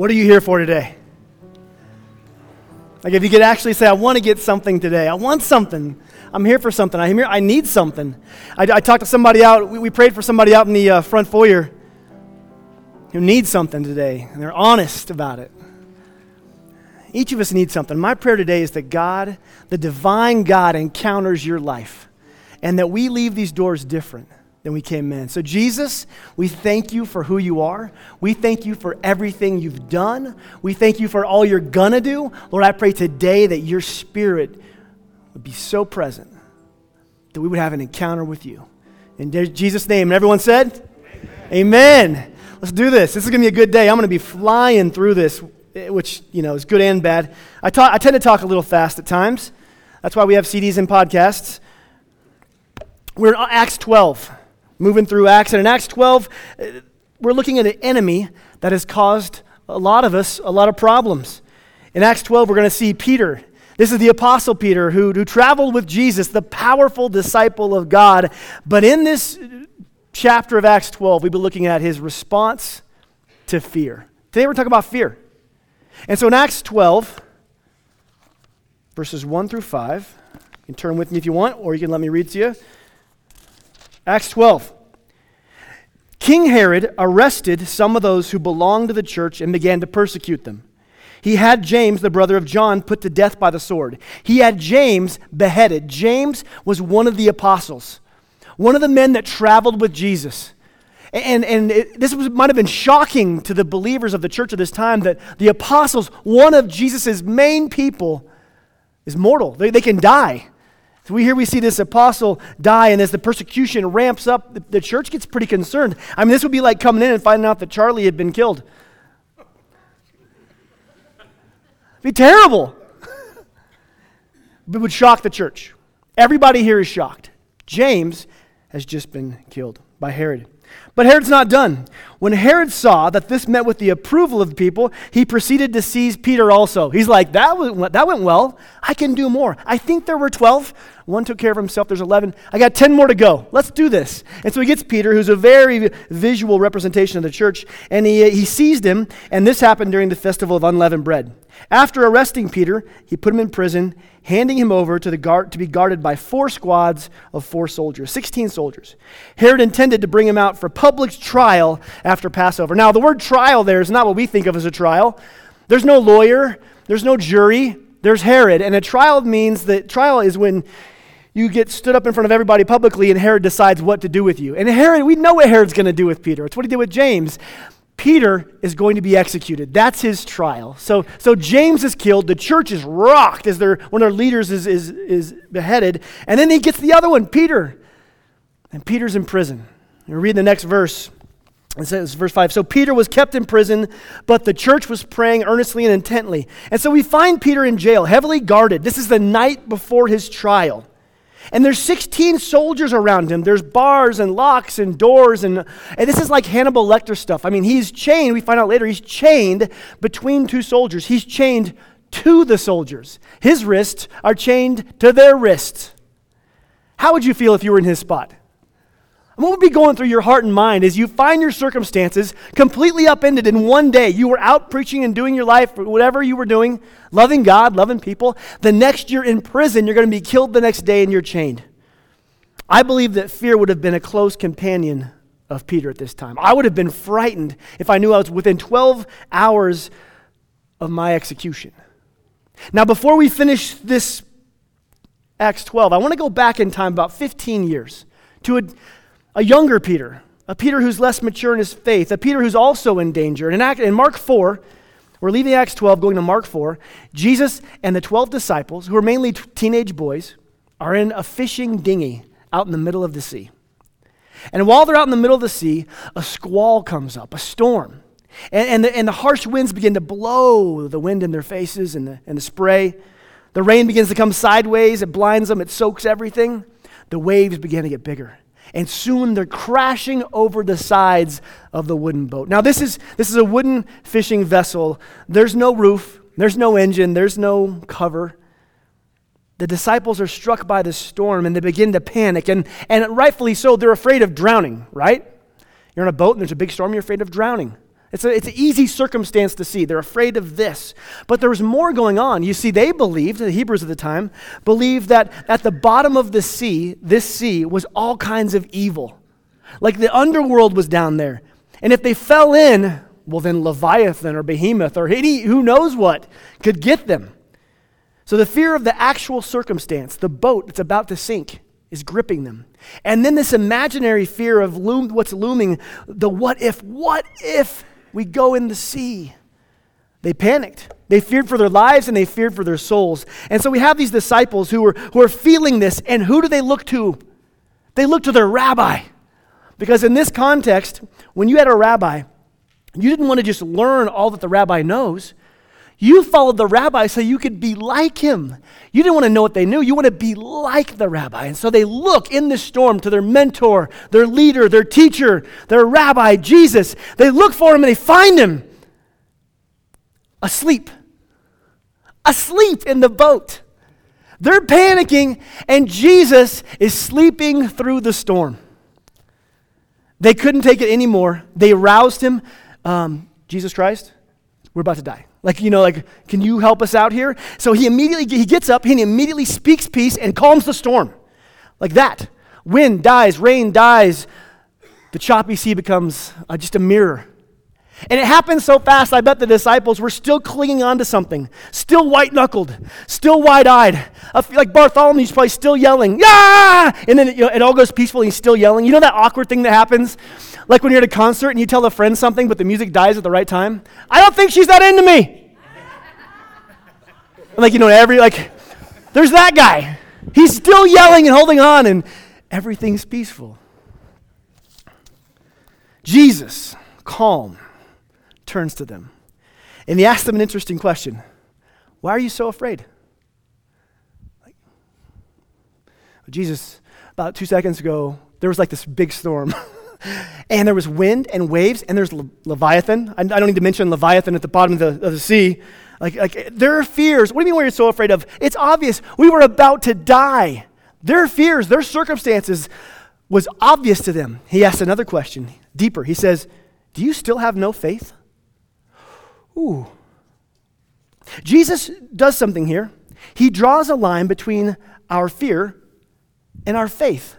What are you here for today? Like if you could actually say, I want to get something today. I want something. I'm here for something. I'm here. I need something. I, I talked to somebody out. We, we, prayed for somebody out in the uh, front foyer who needs something today, and they're honest about it. Each of us needs something. My prayer today is that God, the divine God, encounters your life and that we leave these doors different than we came in. So, Jesus, we thank you for who you are. We thank you for everything you've done. We thank you for all you're going to do. Lord, I pray today that your spirit would be so present that we would have an encounter with you. In Jesus' name. And everyone said, Amen. Amen. Let's do this. This is going to be a good day. I'm going to be flying through this, eh, which, you know, is good and bad. I, talk, I tend to talk a little fast at times. That's why we have CDs and podcasts. We're in Acts 12, moving through Acts. And in Acts 12, uh, we're looking at an enemy that has caused a lot of us a lot of problems. In Acts 12, we're going to see Peter. This is the Apostle Peter who, who traveled with Jesus, the powerful disciple of God. But in this chapter of Acts 12, we've been looking at his response to fear. Today we're talking about fear. And so in Acts 12, verses 1 through 5, you can turn with me if you want, or you can let me read to you. Acts 12. King Herod arrested some of those who belonged to the church and began to persecute them. He had James, the brother of John, put to death by the sword. He had James beheaded. James was one of the apostles, one of the men that traveled with Jesus. And, and it, this was, might have been shocking to the believers of the church at this time that the apostles, one of Jesus' main people, is mortal. They, they can die. So we here we see this apostle die, and as the persecution ramps up, the, the church gets pretty concerned. I mean, this would be like coming in and finding out that Charlie had been killed. It'd be terrible. it would shock the church. Everybody here is shocked. James has just been killed by Herod. But Herod's not done. When Herod saw that this met with the approval of the people, he proceeded to seize Peter also. He's like, that went, that went well. I can do more. I think there were 12. One took care of himself. There's 11. I got 10 more to go. Let's do this. And so he gets Peter, who's a very visual representation of the church, and he, he seized him. And this happened during the festival of unleavened bread. After arresting Peter, he put him in prison, handing him over to, the guard, to be guarded by four squads of four soldiers, 16 soldiers. Herod intended to bring him out for public trial after Passover. Now, the word trial there is not what we think of as a trial. There's no lawyer, there's no jury, there's Herod. And a trial means that trial is when you get stood up in front of everybody publicly and Herod decides what to do with you. And Herod, we know what Herod's going to do with Peter. It's what he did with James. Peter is going to be executed. That's his trial. So, so James is killed. The church is rocked as their, one of their leaders is, is, is beheaded. And then he gets the other one, Peter. And Peter's in prison. You read the next verse. It says, verse 5 So Peter was kept in prison, but the church was praying earnestly and intently. And so we find Peter in jail, heavily guarded. This is the night before his trial. And there's 16 soldiers around him. There's bars and locks and doors. And, and this is like Hannibal Lecter stuff. I mean, he's chained, we find out later, he's chained between two soldiers. He's chained to the soldiers. His wrists are chained to their wrists. How would you feel if you were in his spot? And what would be going through your heart and mind as you find your circumstances completely upended in one day? You were out preaching and doing your life, whatever you were doing, loving God, loving people. The next you're in prison, you're going to be killed the next day and you're chained. I believe that fear would have been a close companion of Peter at this time. I would have been frightened if I knew I was within 12 hours of my execution. Now, before we finish this Acts 12, I want to go back in time about 15 years to a a younger Peter, a Peter who's less mature in his faith, a Peter who's also in danger. And in, in Mark 4, we're leaving Acts 12, going to Mark 4. Jesus and the 12 disciples, who are mainly t- teenage boys, are in a fishing dinghy out in the middle of the sea. And while they're out in the middle of the sea, a squall comes up, a storm. And, and, the, and the harsh winds begin to blow the wind in their faces and the, and the spray. The rain begins to come sideways, it blinds them, it soaks everything. The waves begin to get bigger and soon they're crashing over the sides of the wooden boat. Now, this is, this is a wooden fishing vessel. There's no roof, there's no engine, there's no cover. The disciples are struck by the storm and they begin to panic, and, and rightfully so, they're afraid of drowning, right? You're on a boat and there's a big storm, you're afraid of drowning. It's, a, it's an easy circumstance to see. They're afraid of this. But there was more going on. You see, they believed, the Hebrews at the time, believed that at the bottom of the sea, this sea, was all kinds of evil. Like the underworld was down there. And if they fell in, well, then Leviathan or Behemoth or any, who knows what could get them. So the fear of the actual circumstance, the boat that's about to sink, is gripping them. And then this imaginary fear of loom, what's looming, the what if, what if we go in the sea? They panicked. They feared for their lives and they feared for their souls. And so we have these disciples who are, who are feeling this. And who do they look to? They look to their rabbi. Because in this context, when you had a rabbi, you didn't want to just learn all that the rabbi knows. You followed the rabbi so you could be like him. You didn't want to know what they knew. You want to be like the rabbi. And so they look in the storm to their mentor, their leader, their teacher, their rabbi, Jesus. They look for him and they find him asleep. Asleep in the boat. They're panicking, and Jesus is sleeping through the storm. They couldn't take it anymore. They roused him. Um, Jesus Christ, we're about to die. Like, you know, like, can you help us out here? So he immediately he gets up, he immediately speaks peace and calms the storm. Like that. Wind dies, rain dies. The choppy sea becomes uh, just a mirror. And it happened so fast, I bet the disciples were still clinging on to something, still white knuckled, still wide eyed. Like Bartholomew's probably still yelling, yeah! And then it, you know, it all goes peaceful and he's still yelling. You know that awkward thing that happens? Like when you're at a concert and you tell a friend something, but the music dies at the right time? I don't think she's that into me. like, you know, every, like, there's that guy. He's still yelling and holding on, and everything's peaceful. Jesus, calm turns to them. And he asks them an interesting question Why are you so afraid? Like, Jesus, about two seconds ago, there was like this big storm. and there was wind and waves, and there's Le- Leviathan. I, I, don't need to mention Leviathan at the bottom of the, of the sea. Like, like, there are fears. What do you mean you're so afraid of? It's obvious. We were about to die. Their fears, their circumstances was obvious to them. He asks another question, deeper. He says, Do you still have no faith? Ooh. Jesus does something here. He draws a line between our fear and our faith.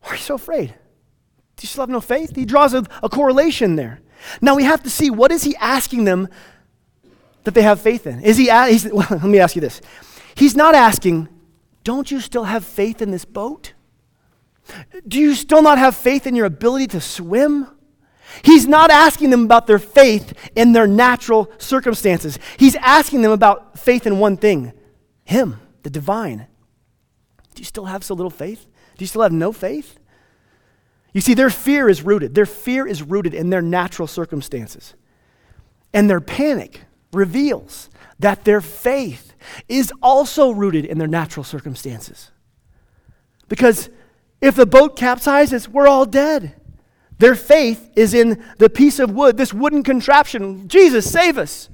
Why are you so afraid? Do you still have no faith? He draws a, a correlation there. Now we have to see what is he asking them that they have faith in? Is he? Well, let me ask you this. He's not asking, "Don't you still have faith in this boat? Do you still not have faith in your ability to swim?" He's not asking them about their faith in their natural circumstances. He's asking them about faith in one thing Him, the divine. Do you still have so little faith? Do you still have no faith? You see, their fear is rooted. Their fear is rooted in their natural circumstances. And their panic reveals that their faith is also rooted in their natural circumstances. Because if the boat capsizes, we're all dead. Their faith is in the piece of wood, this wooden contraption. Jesus, save us.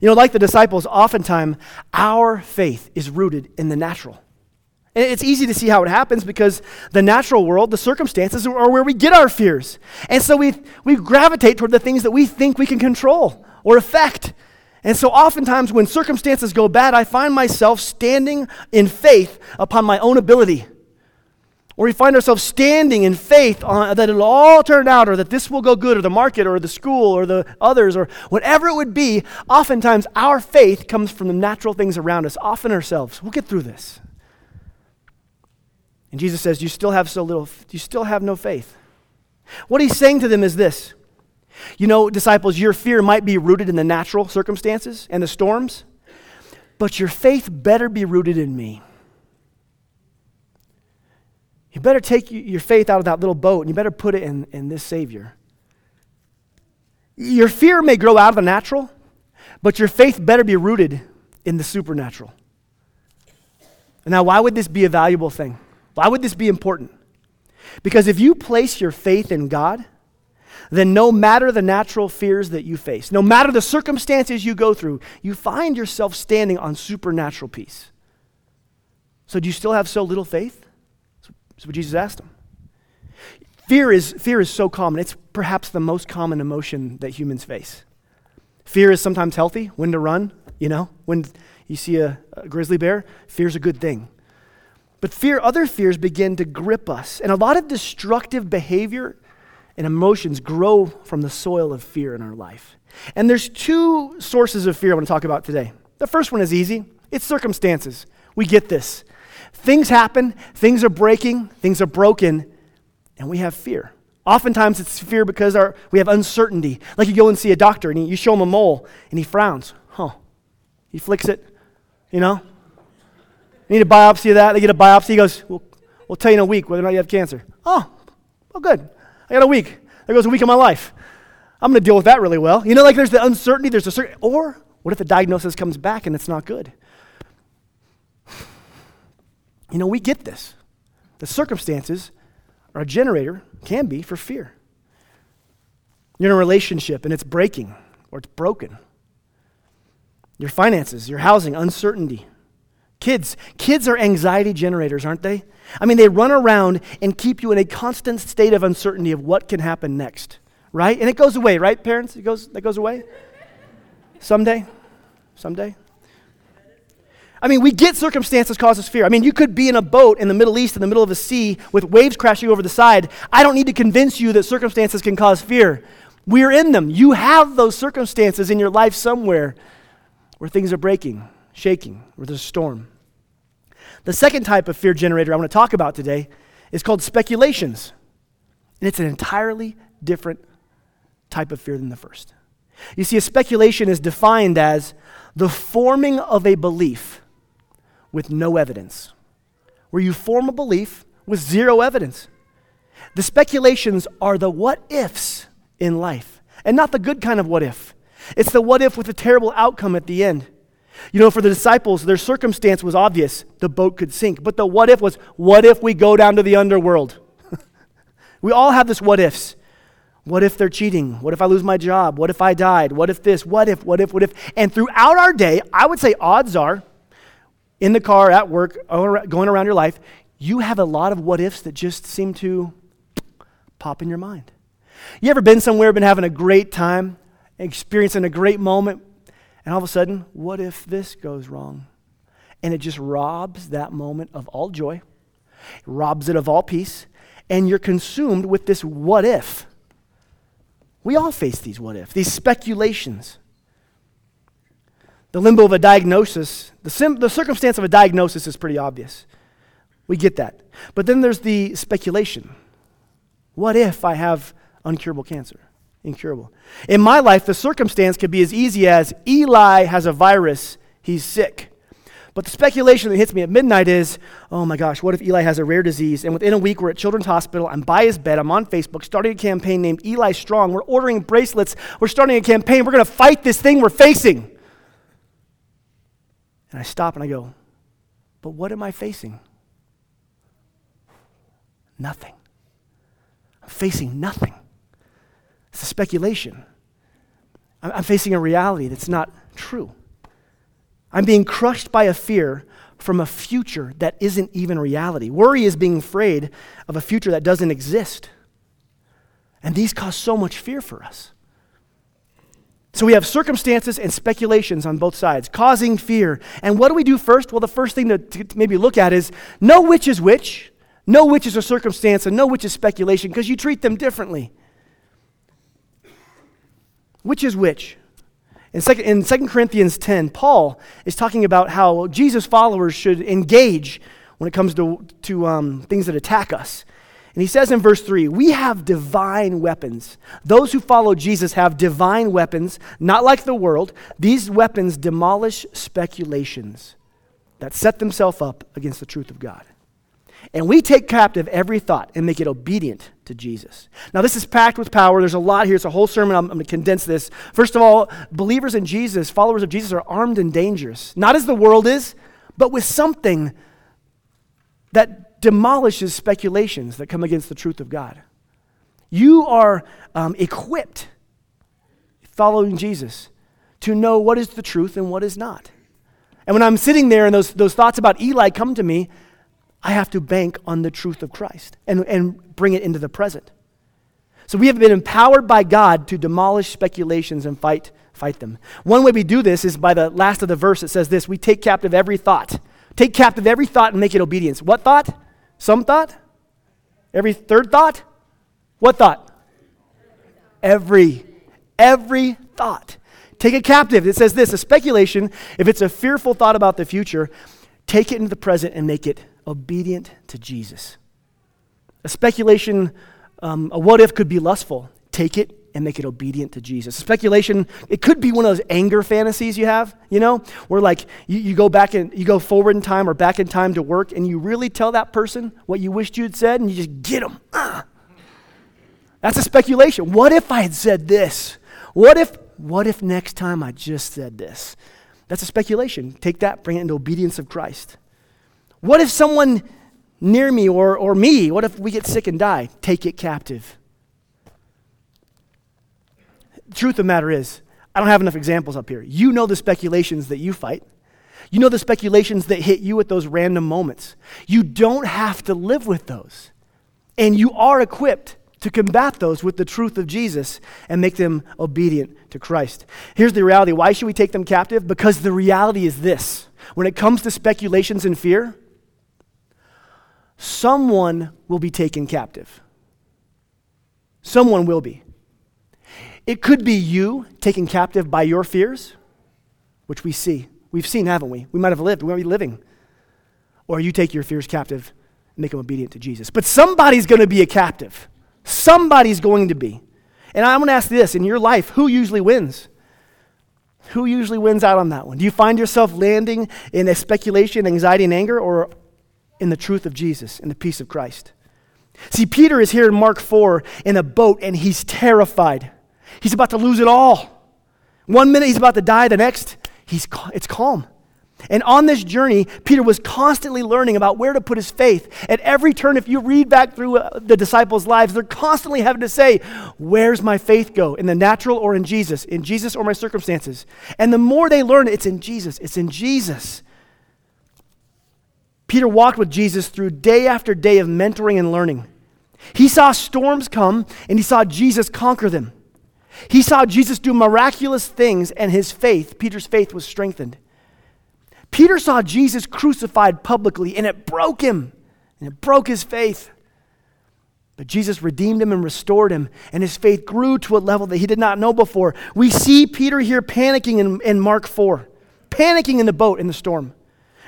You know, like the disciples, oftentimes our faith is rooted in the natural. And it's easy to see how it happens because the natural world, the circumstances are where we get our fears. And so we, we gravitate toward the things that we think we can control or affect. And so oftentimes when circumstances go bad, I find myself standing in faith upon my own ability or we find ourselves standing in faith on, that it'll all turn out, or that this will go good, or the market, or the school, or the others, or whatever it would be, oftentimes our faith comes from the natural things around us, often ourselves. We'll get through this. And Jesus says, You still have so little, you still have no faith. What he's saying to them is this You know, disciples, your fear might be rooted in the natural circumstances and the storms, but your faith better be rooted in me. You better take your faith out of that little boat and you better put it in, in this Savior. Your fear may grow out of the natural, but your faith better be rooted in the supernatural. Now, why would this be a valuable thing? Why would this be important? Because if you place your faith in God, then no matter the natural fears that you face, no matter the circumstances you go through, you find yourself standing on supernatural peace. So, do you still have so little faith? That's what Jesus asked him. Fear is, fear is so common. It's perhaps the most common emotion that humans face. Fear is sometimes healthy, when to run, you know, when you see a, a grizzly bear, fear's a good thing. But fear, other fears begin to grip us. And a lot of destructive behavior and emotions grow from the soil of fear in our life. And there's two sources of fear I want to talk about today. The first one is easy it's circumstances. We get this. Things happen, things are breaking, things are broken, and we have fear. Oftentimes it's fear because our, we have uncertainty. Like you go and see a doctor and you show him a mole and he frowns. Huh. He flicks it, you know? You need a biopsy of that. They get a biopsy. He goes, we'll, we'll tell you in a week whether or not you have cancer. Oh, oh, good. I got a week. There goes a week of my life. I'm going to deal with that really well. You know, like there's the uncertainty, there's a certain, or what if the diagnosis comes back and it's not good? You know, we get this. The circumstances are a generator, can be, for fear. You're in a relationship and it's breaking or it's broken. Your finances, your housing, uncertainty. Kids, kids are anxiety generators, aren't they? I mean, they run around and keep you in a constant state of uncertainty of what can happen next, right? And it goes away, right, parents? It goes, that goes away? Someday? Someday? I mean, we get circumstances cause us fear. I mean, you could be in a boat in the Middle East in the middle of a sea with waves crashing over the side. I don't need to convince you that circumstances can cause fear. We're in them. You have those circumstances in your life somewhere where things are breaking, shaking, where there's a storm. The second type of fear generator I want to talk about today is called speculations. And it's an entirely different type of fear than the first. You see, a speculation is defined as the forming of a belief with no evidence, where you form a belief with zero evidence. The speculations are the what ifs in life, and not the good kind of what if. It's the what if with a terrible outcome at the end. You know, for the disciples, their circumstance was obvious the boat could sink. But the what if was, what if we go down to the underworld? we all have this what ifs. What if they're cheating? What if I lose my job? What if I died? What if this? What if, what if, what if? And throughout our day, I would say odds are in the car, at work, going around your life, you have a lot of what ifs that just seem to pop in your mind. You ever been somewhere, been having a great time, experiencing a great moment, and all of a sudden, what if this goes wrong? And it just robs that moment of all joy, robs it of all peace, and you're consumed with this what if. We all face these what if, these speculations. The limbo of a diagnosis, the, sim- the circumstance of a diagnosis is pretty obvious. We get that. But then there's the speculation. What if I have uncurable cancer? Incurable. In my life, the circumstance could be as easy as Eli has a virus, he's sick. But the speculation that hits me at midnight is oh my gosh, what if Eli has a rare disease? And within a week, we're at Children's Hospital. I'm by his bed. I'm on Facebook, starting a campaign named Eli Strong. We're ordering bracelets. We're starting a campaign. We're going to fight this thing we're facing. And I stop and I go, but what am I facing? Nothing. I'm facing nothing. It's a speculation. I'm facing a reality that's not true. I'm being crushed by a fear from a future that isn't even reality. Worry is being afraid of a future that doesn't exist. And these cause so much fear for us. So we have circumstances and speculations on both sides, causing fear. And what do we do first? Well, the first thing to, to maybe look at is know which is which, know which is a circumstance, and know which is speculation, because you treat them differently. Which is which? In 2, in 2 Corinthians 10, Paul is talking about how Jesus' followers should engage when it comes to, to um, things that attack us. And he says in verse 3 We have divine weapons. Those who follow Jesus have divine weapons, not like the world. These weapons demolish speculations that set themselves up against the truth of God. And we take captive every thought and make it obedient to Jesus. Now, this is packed with power. There's a lot here. It's a whole sermon. I'm, I'm going to condense this. First of all, believers in Jesus, followers of Jesus, are armed and dangerous. Not as the world is, but with something that demolishes speculations that come against the truth of God. You are um, equipped, following Jesus, to know what is the truth and what is not. And when I'm sitting there and those, those thoughts about Eli come to me, I have to bank on the truth of Christ and, and bring it into the present. So we have been empowered by God to demolish speculations and fight fight them. One way we do this is by the last of the verse it says this, we take captive every thought. Take captive every thought and make it obedience. What thought? Some thought? Every third thought? What thought? Every every thought. Take it captive. It says this, a speculation, if it's a fearful thought about the future, take it into the present and make it obedient to Jesus. A speculation, um, a what if could be lustful. Take it and make it obedient to Jesus. Speculation, it could be one of those anger fantasies you have, you know, where like you, you go back and you go forward in time or back in time to work and you really tell that person what you wished you had said and you just get them. Ah. That's a speculation. What if I had said this? What if, what if next time I just said this? That's a speculation. Take that, bring it into obedience of Christ. What if someone near me or, or me, what if we get sick and die? Take it captive truth of the matter is, I don't have enough examples up here. You know the speculations that you fight. You know the speculations that hit you at those random moments. You don't have to live with those. And you are equipped to combat those with the truth of Jesus and make them obedient to Christ. Here's the reality why should we take them captive? Because the reality is this when it comes to speculations and fear, someone will be taken captive. Someone will be. It could be you taken captive by your fears, which we see. We've seen, haven't we? We might have lived, we might be living. Or you take your fears captive and make them obedient to Jesus. But somebody's going to be a captive. Somebody's going to be. And I'm going to ask this in your life, who usually wins? Who usually wins out on that one? Do you find yourself landing in a speculation, anxiety, and anger, or in the truth of Jesus, in the peace of Christ? See, Peter is here in Mark 4 in a boat, and he's terrified. He's about to lose it all. One minute he's about to die, the next, he's, it's calm. And on this journey, Peter was constantly learning about where to put his faith. At every turn, if you read back through uh, the disciples' lives, they're constantly having to say, Where's my faith go? In the natural or in Jesus? In Jesus or my circumstances? And the more they learn, it's in Jesus. It's in Jesus. Peter walked with Jesus through day after day of mentoring and learning. He saw storms come and he saw Jesus conquer them. He saw Jesus do miraculous things, and his faith, Peter's faith, was strengthened. Peter saw Jesus crucified publicly, and it broke him, and it broke his faith. But Jesus redeemed him and restored him, and his faith grew to a level that he did not know before. We see Peter here panicking in, in Mark 4, panicking in the boat in the storm.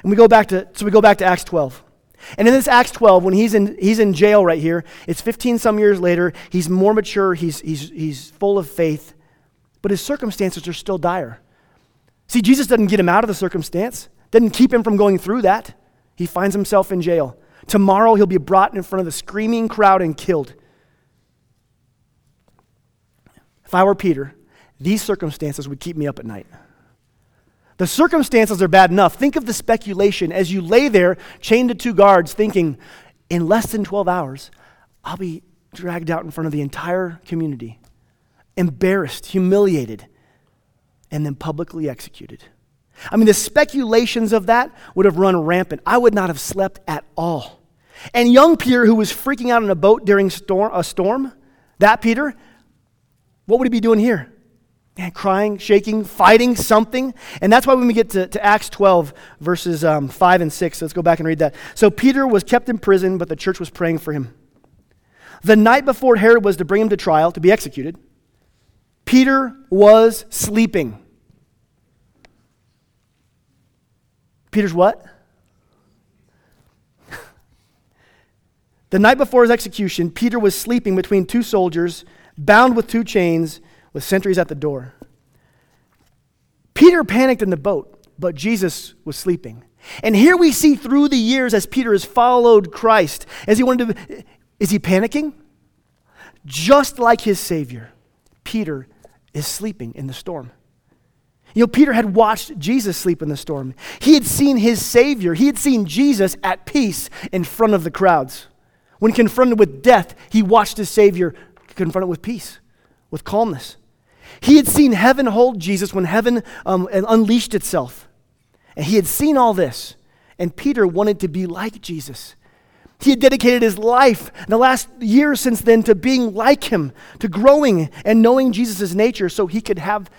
And we go back to, so we go back to Acts 12. And in this Acts 12, when he's in, he's in jail right here, it's 15 some years later. He's more mature, he's, he's, he's full of faith, but his circumstances are still dire. See, Jesus doesn't get him out of the circumstance, doesn't keep him from going through that. He finds himself in jail. Tomorrow he'll be brought in front of the screaming crowd and killed. If I were Peter, these circumstances would keep me up at night. The circumstances are bad enough. Think of the speculation as you lay there, chained to two guards, thinking, in less than 12 hours, I'll be dragged out in front of the entire community, embarrassed, humiliated, and then publicly executed. I mean, the speculations of that would have run rampant. I would not have slept at all. And young Peter, who was freaking out in a boat during storm, a storm, that Peter, what would he be doing here? Man, crying, shaking, fighting something. And that's why when we get to, to Acts 12, verses um, 5 and 6, let's go back and read that. So Peter was kept in prison, but the church was praying for him. The night before Herod was to bring him to trial, to be executed, Peter was sleeping. Peter's what? the night before his execution, Peter was sleeping between two soldiers, bound with two chains with sentries at the door. Peter panicked in the boat, but Jesus was sleeping. And here we see through the years as Peter has followed Christ, as he wanted to, is he panicking? Just like his Savior, Peter is sleeping in the storm. You know, Peter had watched Jesus sleep in the storm. He had seen his Savior, he had seen Jesus at peace in front of the crowds. When confronted with death, he watched his Savior confronted with peace, with calmness. He had seen heaven hold Jesus when heaven um, unleashed itself. And he had seen all this. And Peter wanted to be like Jesus. He had dedicated his life the last years since then to being like him, to growing and knowing Jesus' nature so he could have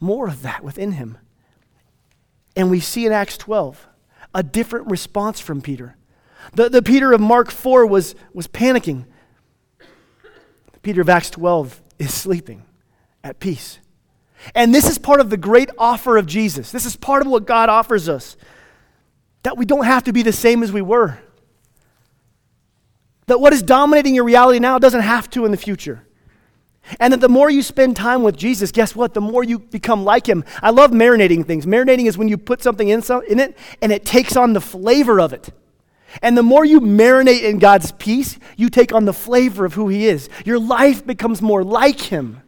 more of that within him. And we see in Acts 12 a different response from Peter. The, the Peter of Mark 4 was, was panicking. Peter of Acts 12 is sleeping at peace. And this is part of the great offer of Jesus. This is part of what God offers us that we don't have to be the same as we were. That what is dominating your reality now doesn't have to in the future. And that the more you spend time with Jesus, guess what? The more you become like him. I love marinating things. Marinating is when you put something in, some, in it and it takes on the flavor of it. And the more you marinate in God's peace, you take on the flavor of who he is. Your life becomes more like him.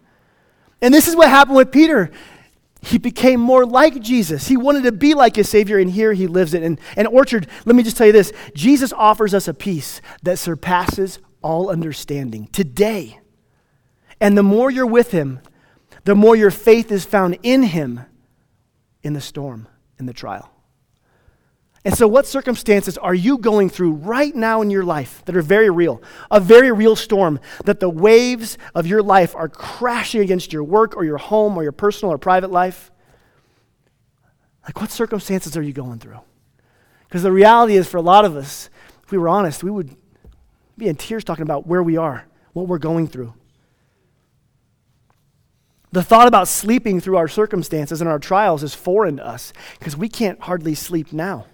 And this is what happened with Peter he became more like Jesus. He wanted to be like his Savior, and here he lives it. And, and Orchard, let me just tell you this Jesus offers us a peace that surpasses all understanding today. And the more you're with him, the more your faith is found in him in the storm, in the trial. And so, what circumstances are you going through right now in your life that are very real? A very real storm that the waves of your life are crashing against your work or your home or your personal or private life? Like, what circumstances are you going through? Because the reality is, for a lot of us, if we were honest, we would be in tears talking about where we are, what we're going through. The thought about sleeping through our circumstances and our trials is foreign to us because we can't hardly sleep now.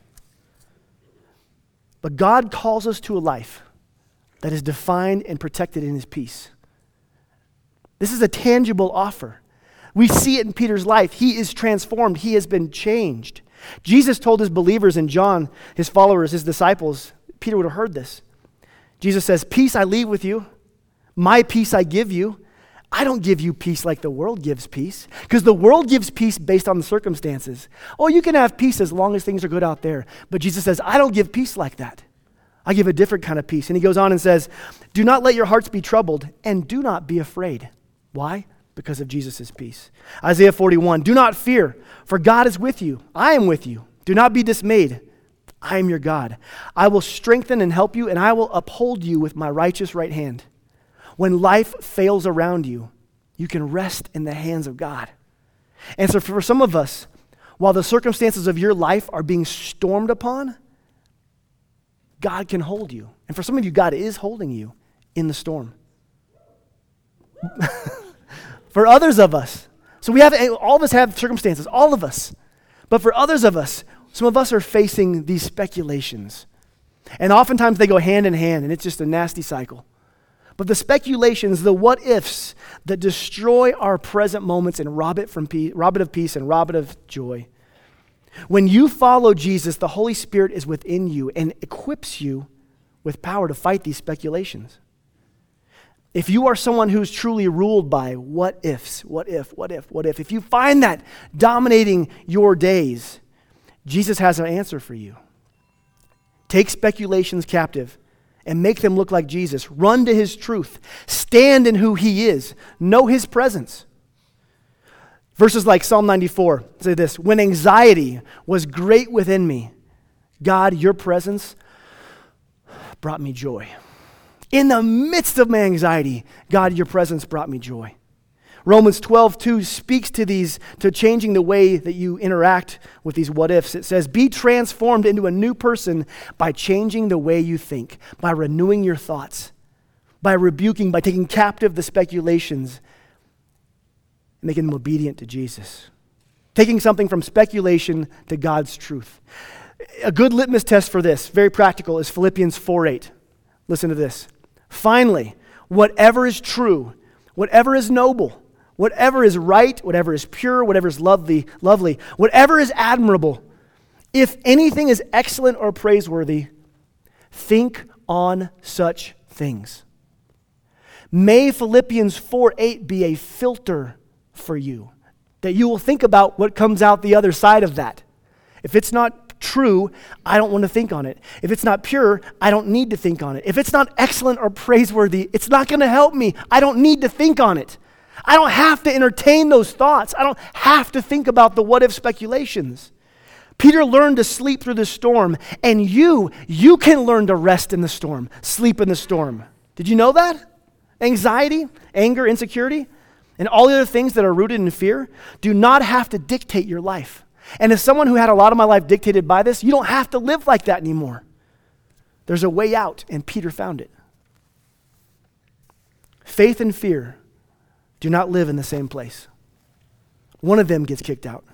But God calls us to a life that is defined and protected in his peace. This is a tangible offer. We see it in Peter's life. He is transformed, he has been changed. Jesus told his believers and John, his followers, his disciples, Peter would have heard this. Jesus says, Peace I leave with you, my peace I give you. I don't give you peace like the world gives peace, because the world gives peace based on the circumstances. Oh, you can have peace as long as things are good out there. But Jesus says, I don't give peace like that. I give a different kind of peace. And he goes on and says, Do not let your hearts be troubled, and do not be afraid. Why? Because of Jesus' peace. Isaiah 41 Do not fear, for God is with you. I am with you. Do not be dismayed. I am your God. I will strengthen and help you, and I will uphold you with my righteous right hand. When life fails around you, you can rest in the hands of God. And so, for some of us, while the circumstances of your life are being stormed upon, God can hold you. And for some of you, God is holding you in the storm. for others of us, so we have, all of us have circumstances, all of us. But for others of us, some of us are facing these speculations. And oftentimes they go hand in hand, and it's just a nasty cycle. But the speculations, the what ifs that destroy our present moments and rob it, from peace, rob it of peace and rob it of joy. When you follow Jesus, the Holy Spirit is within you and equips you with power to fight these speculations. If you are someone who's truly ruled by what ifs, what if, what if, what if, if you find that dominating your days, Jesus has an answer for you. Take speculations captive and make them look like Jesus. Run to his truth. Stand in who he is. Know his presence. Verses like Psalm 94 say this When anxiety was great within me, God, your presence brought me joy. In the midst of my anxiety, God, your presence brought me joy. Romans 12, 2 speaks to these, to changing the way that you interact with these what ifs. It says, Be transformed into a new person by changing the way you think, by renewing your thoughts, by rebuking, by taking captive the speculations, and making them obedient to Jesus. Taking something from speculation to God's truth. A good litmus test for this, very practical, is Philippians 4 8. Listen to this. Finally, whatever is true, whatever is noble, whatever is right, whatever is pure, whatever is lovely, lovely, whatever is admirable, if anything is excellent or praiseworthy, think on such things. May Philippians 4 8 be a filter for you, that you will think about what comes out the other side of that. If it's not true, I don't want to think on it. If it's not pure, I don't need to think on it. If it's not excellent or praiseworthy, it's not going to help me. I don't need to think on it. I don't have to entertain those thoughts. I don't have to think about the what if speculations. Peter learned to sleep through the storm, and you, you can learn to rest in the storm, sleep in the storm. Did you know that? Anxiety, anger, insecurity, and all the other things that are rooted in fear do not have to dictate your life. And as someone who had a lot of my life dictated by this, you don't have to live like that anymore. There's a way out, and Peter found it. Faith and fear do not live in the same place. One of them gets kicked out.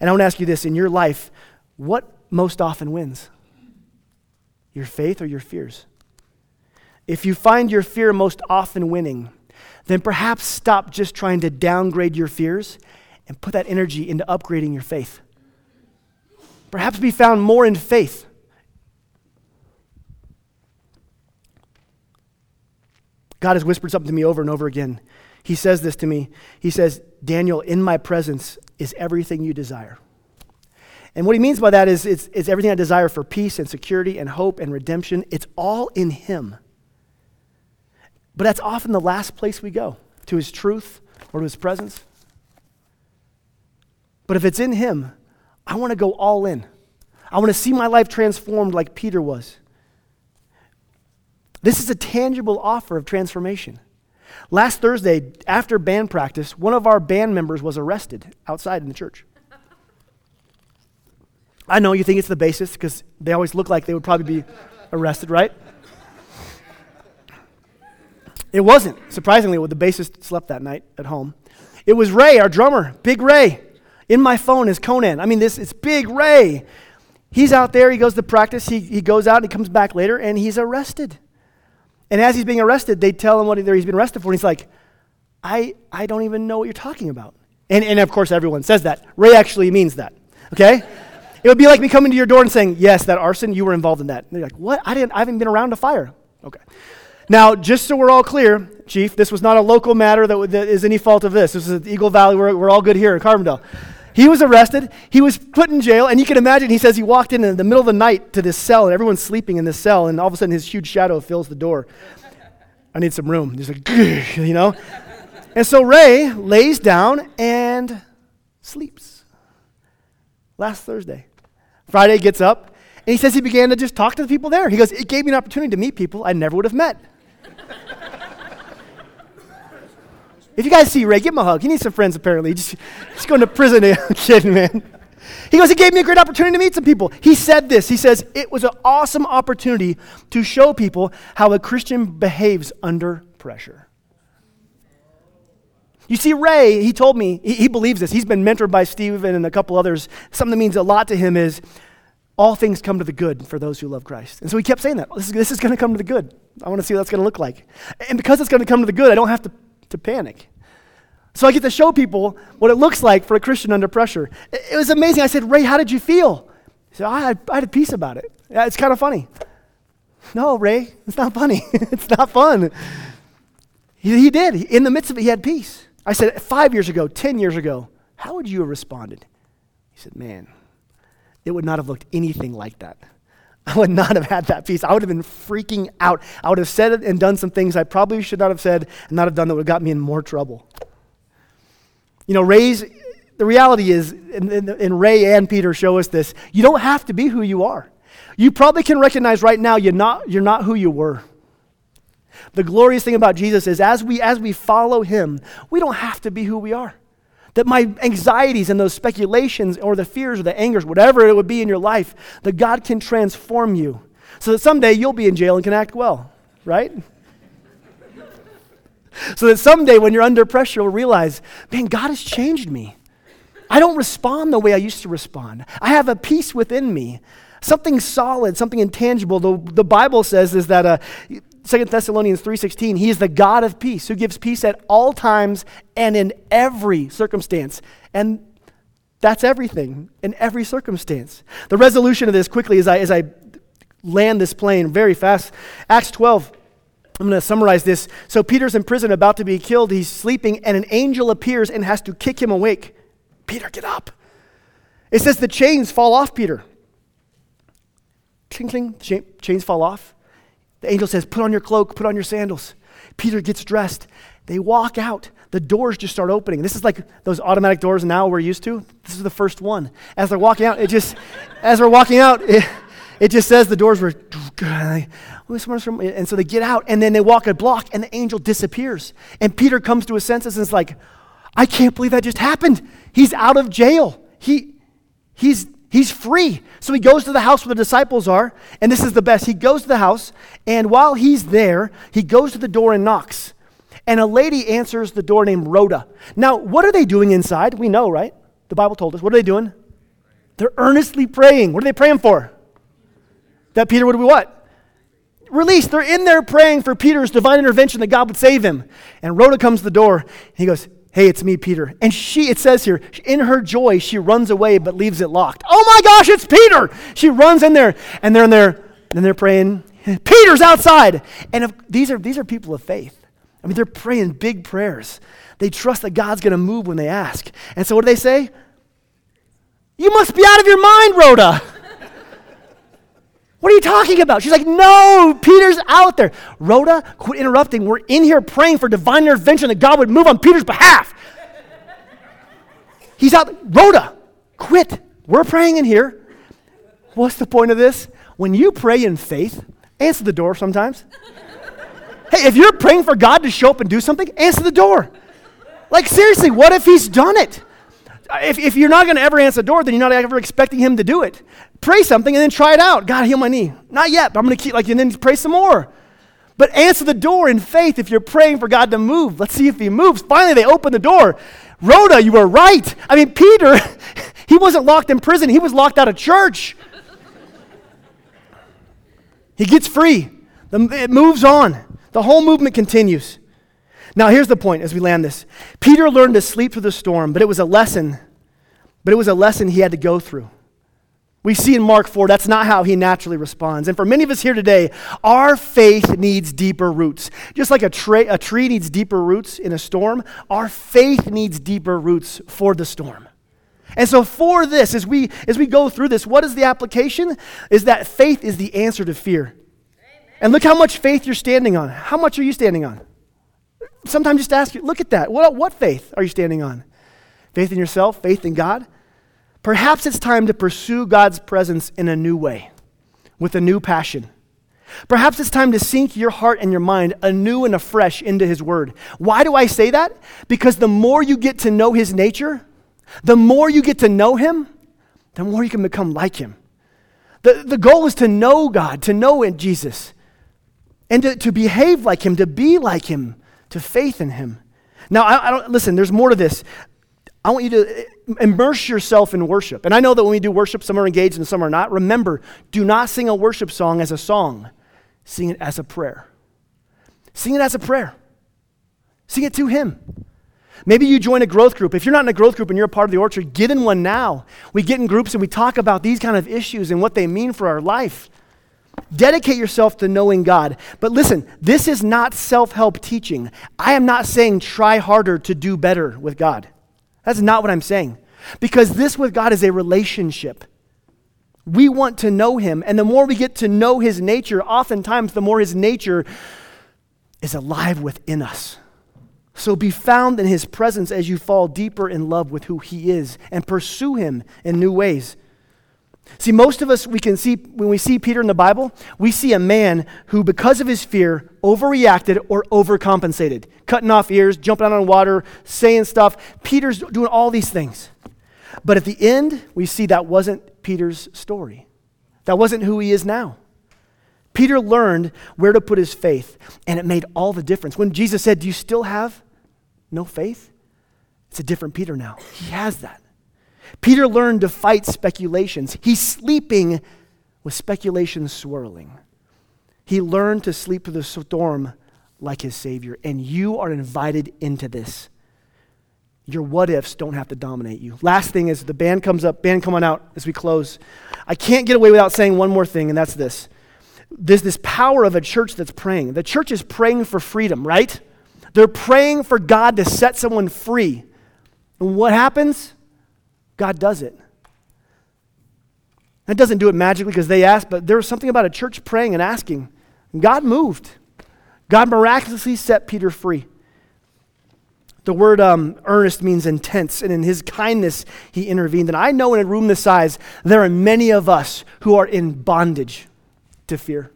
And I want to ask you this in your life, what most often wins? Your faith or your fears? If you find your fear most often winning, then perhaps stop just trying to downgrade your fears and put that energy into upgrading your faith. Perhaps be found more in faith. God has whispered something to me over and over again. He says this to me. He says, Daniel, in my presence is everything you desire. And what he means by that is it's, it's everything I desire for peace and security and hope and redemption. It's all in him. But that's often the last place we go to his truth or to his presence. But if it's in him, I want to go all in. I want to see my life transformed like Peter was. This is a tangible offer of transformation. Last Thursday, after band practice, one of our band members was arrested outside in the church. I know you think it's the bassist because they always look like they would probably be arrested, right? It wasn't. Surprisingly, well, the bassist slept that night at home. It was Ray, our drummer, Big Ray. In my phone is Conan. I mean, this it's Big Ray. He's out there, he goes to practice, he, he goes out, he comes back later, and he's arrested. And as he's being arrested, they tell him what he's been arrested for. And he's like, I, I don't even know what you're talking about. And, and of course, everyone says that. Ray actually means that. Okay? it would be like me coming to your door and saying, Yes, that arson, you were involved in that. And they're like, What? I, didn't, I haven't been around a fire. Okay. Now, just so we're all clear, Chief, this was not a local matter that, that is any fault of this. This is Eagle Valley. We're, we're all good here in Carbondale. He was arrested. He was put in jail. And you can imagine, he says he walked in in the middle of the night to this cell, and everyone's sleeping in this cell. And all of a sudden, his huge shadow fills the door. I need some room. He's like, you know? And so Ray lays down and sleeps. Last Thursday. Friday gets up, and he says he began to just talk to the people there. He goes, It gave me an opportunity to meet people I never would have met. If you guys see Ray, give him a hug. He needs some friends, apparently. Just, just going to prison. I'm kidding, man. He goes, He gave me a great opportunity to meet some people. He said this. He says, It was an awesome opportunity to show people how a Christian behaves under pressure. You see, Ray, he told me, he, he believes this. He's been mentored by Stephen and a couple others. Something that means a lot to him is all things come to the good for those who love Christ. And so he kept saying that. This is, this is going to come to the good. I want to see what that's going to look like. And because it's going to come to the good, I don't have to to panic. So I get to show people what it looks like for a Christian under pressure. It was amazing. I said, Ray, how did you feel? He said, I had, I had a peace about it. Yeah, it's kind of funny. No, Ray, it's not funny. it's not fun. He, he did. In the midst of it, he had peace. I said, five years ago, 10 years ago, how would you have responded? He said, man, it would not have looked anything like that. I would not have had that peace. I would have been freaking out. I would have said and done some things I probably should not have said and not have done that would have got me in more trouble. You know, Ray's, the reality is, and, and, and Ray and Peter show us this, you don't have to be who you are. You probably can recognize right now you're not, you're not who you were. The glorious thing about Jesus is as we, as we follow him, we don't have to be who we are that my anxieties and those speculations or the fears or the angers, whatever it would be in your life, that God can transform you so that someday you'll be in jail and can act well, right? so that someday when you're under pressure, you'll realize, man, God has changed me. I don't respond the way I used to respond. I have a peace within me, something solid, something intangible. The, the Bible says is that uh, 2 Thessalonians 3:16, he is the God of peace who gives peace at all times and in every circumstance. And that's everything in every circumstance. The resolution of this quickly as I as I land this plane very fast. Acts 12 I'm going to summarize this. So Peter's in prison about to be killed. He's sleeping and an angel appears and has to kick him awake. Peter, get up. It says the chains fall off Peter. Cling, cling, chains fall off. The angel says, Put on your cloak, put on your sandals. Peter gets dressed. They walk out. the doors just start opening. This is like those automatic doors now we're used to. This is the first one. As they're walking out, it just, as they're walking out, it, it just says the doors were, and so they get out, and then they walk a block, and the angel disappears. And Peter comes to his senses and is like, I can't believe that just happened. He's out of jail. He, he's, he's free. So he goes to the house where the disciples are, and this is the best. He goes to the house, and while he's there, he goes to the door and knocks. And a lady answers the door named Rhoda. Now, what are they doing inside? We know, right? The Bible told us. What are they doing? They're earnestly praying. What are they praying for? That Peter would be what? Released. They're in there praying for Peter's divine intervention that God would save him. And Rhoda comes to the door. and he goes, Hey, it's me, Peter. And she, it says here, in her joy, she runs away but leaves it locked. Oh my gosh, it's Peter! She runs in there, and they're in there, and they're praying. Peter's outside. And if, these, are, these are people of faith. I mean, they're praying big prayers. They trust that God's going to move when they ask. And so what do they say? You must be out of your mind, Rhoda. What are you talking about? She's like, No, Peter's out there. Rhoda, quit interrupting. We're in here praying for divine intervention that God would move on Peter's behalf. He's out. Rhoda, quit. We're praying in here. What's the point of this? When you pray in faith, answer the door sometimes. hey, if you're praying for God to show up and do something, answer the door. Like, seriously, what if He's done it? If, if you're not going to ever answer the door, then you're not ever expecting him to do it. Pray something and then try it out. God, heal my knee. Not yet, but I'm going to keep, like, and then pray some more. But answer the door in faith if you're praying for God to move. Let's see if he moves. Finally, they open the door. Rhoda, you were right. I mean, Peter, he wasn't locked in prison, he was locked out of church. he gets free. It moves on. The whole movement continues. Now, here's the point as we land this Peter learned to sleep through the storm, but it was a lesson, but it was a lesson he had to go through. We see in Mark 4, that's not how he naturally responds. And for many of us here today, our faith needs deeper roots. Just like a, tra- a tree needs deeper roots in a storm, our faith needs deeper roots for the storm. And so for this, as we as we go through this, what is the application? Is that faith is the answer to fear. Amen. And look how much faith you're standing on. How much are you standing on? Sometimes just ask you, look at that. What, what faith are you standing on? Faith in yourself, faith in God? Perhaps it's time to pursue God's presence in a new way, with a new passion. Perhaps it's time to sink your heart and your mind anew and afresh into His Word. Why do I say that? Because the more you get to know His nature, the more you get to know Him, the more you can become like Him. The, the goal is to know God, to know Jesus, and to, to behave like Him, to be like Him, to faith in him. Now, I, I don't, listen, there's more to this. I want you to eh, immerse yourself in worship. And I know that when we do worship, some are engaged and some are not. Remember, do not sing a worship song as a song, sing it as a prayer. Sing it as a prayer. Sing it to Him. Maybe you join a growth group. If you're not in a growth group and you're a part of the orchard, get in one now. We get in groups and we talk about these kind of issues and what they mean for our life. Dedicate yourself to knowing God. But listen, this is not self help teaching. I am not saying try harder to do better with God. That's not what I'm saying. Because this with God is a relationship. We want to know Him. And the more we get to know His nature, oftentimes the more His nature is alive within us. So be found in His presence as you fall deeper in love with who He is and pursue Him in new ways. See, most of us, we can see, when we see Peter in the Bible, we see a man who, because of his fear, overreacted or overcompensated, cutting off ears, jumping out on water, saying stuff. Peter's doing all these things. But at the end, we see that wasn't Peter's story. That wasn't who he is now. Peter learned where to put his faith, and it made all the difference. When Jesus said, Do you still have no faith? It's a different Peter now. He has that. Peter learned to fight speculations. He's sleeping with speculations swirling. He learned to sleep through the storm like his Savior, and you are invited into this. Your what ifs don't have to dominate you. Last thing is the band comes up, band come on out as we close. I can't get away without saying one more thing, and that's this. There's this power of a church that's praying. The church is praying for freedom, right? They're praying for God to set someone free. And what happens? God does it. That doesn't do it magically because they asked, but there was something about a church praying and asking. God moved. God miraculously set Peter free. The word um, earnest means intense, and in his kindness, he intervened. And I know in a room this size, there are many of us who are in bondage to fear.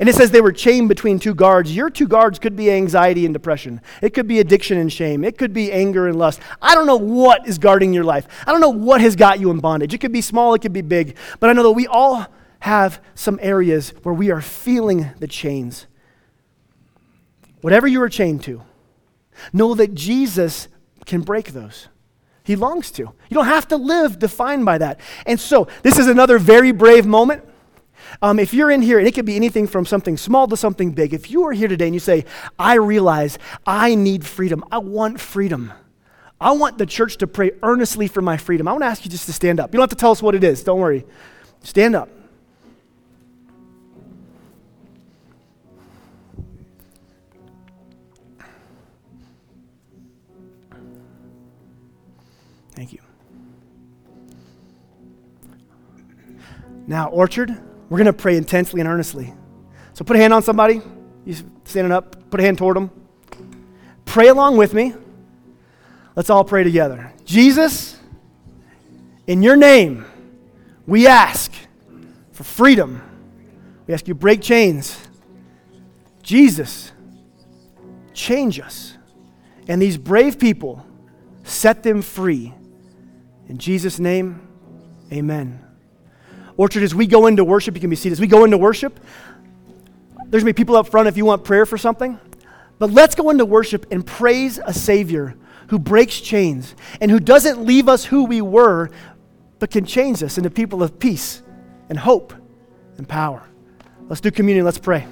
And it says they were chained between two guards. Your two guards could be anxiety and depression. It could be addiction and shame. It could be anger and lust. I don't know what is guarding your life. I don't know what has got you in bondage. It could be small, it could be big. But I know that we all have some areas where we are feeling the chains. Whatever you are chained to, know that Jesus can break those. He longs to. You don't have to live defined by that. And so, this is another very brave moment. Um, if you're in here, and it could be anything from something small to something big, if you are here today and you say, I realize I need freedom, I want freedom. I want the church to pray earnestly for my freedom. I want to ask you just to stand up. You don't have to tell us what it is, don't worry. Stand up. Thank you. Now, Orchard, we're going to pray intensely and earnestly. So put a hand on somebody. You standing up, put a hand toward them. Pray along with me. Let's all pray together. Jesus, in your name, we ask for freedom. We ask you break chains. Jesus, change us. And these brave people, set them free. In Jesus' name, amen. Orchard, as we go into worship, you can be seated. As we go into worship, there's going to be people up front if you want prayer for something. But let's go into worship and praise a Savior who breaks chains and who doesn't leave us who we were, but can change us into people of peace and hope and power. Let's do communion. Let's pray.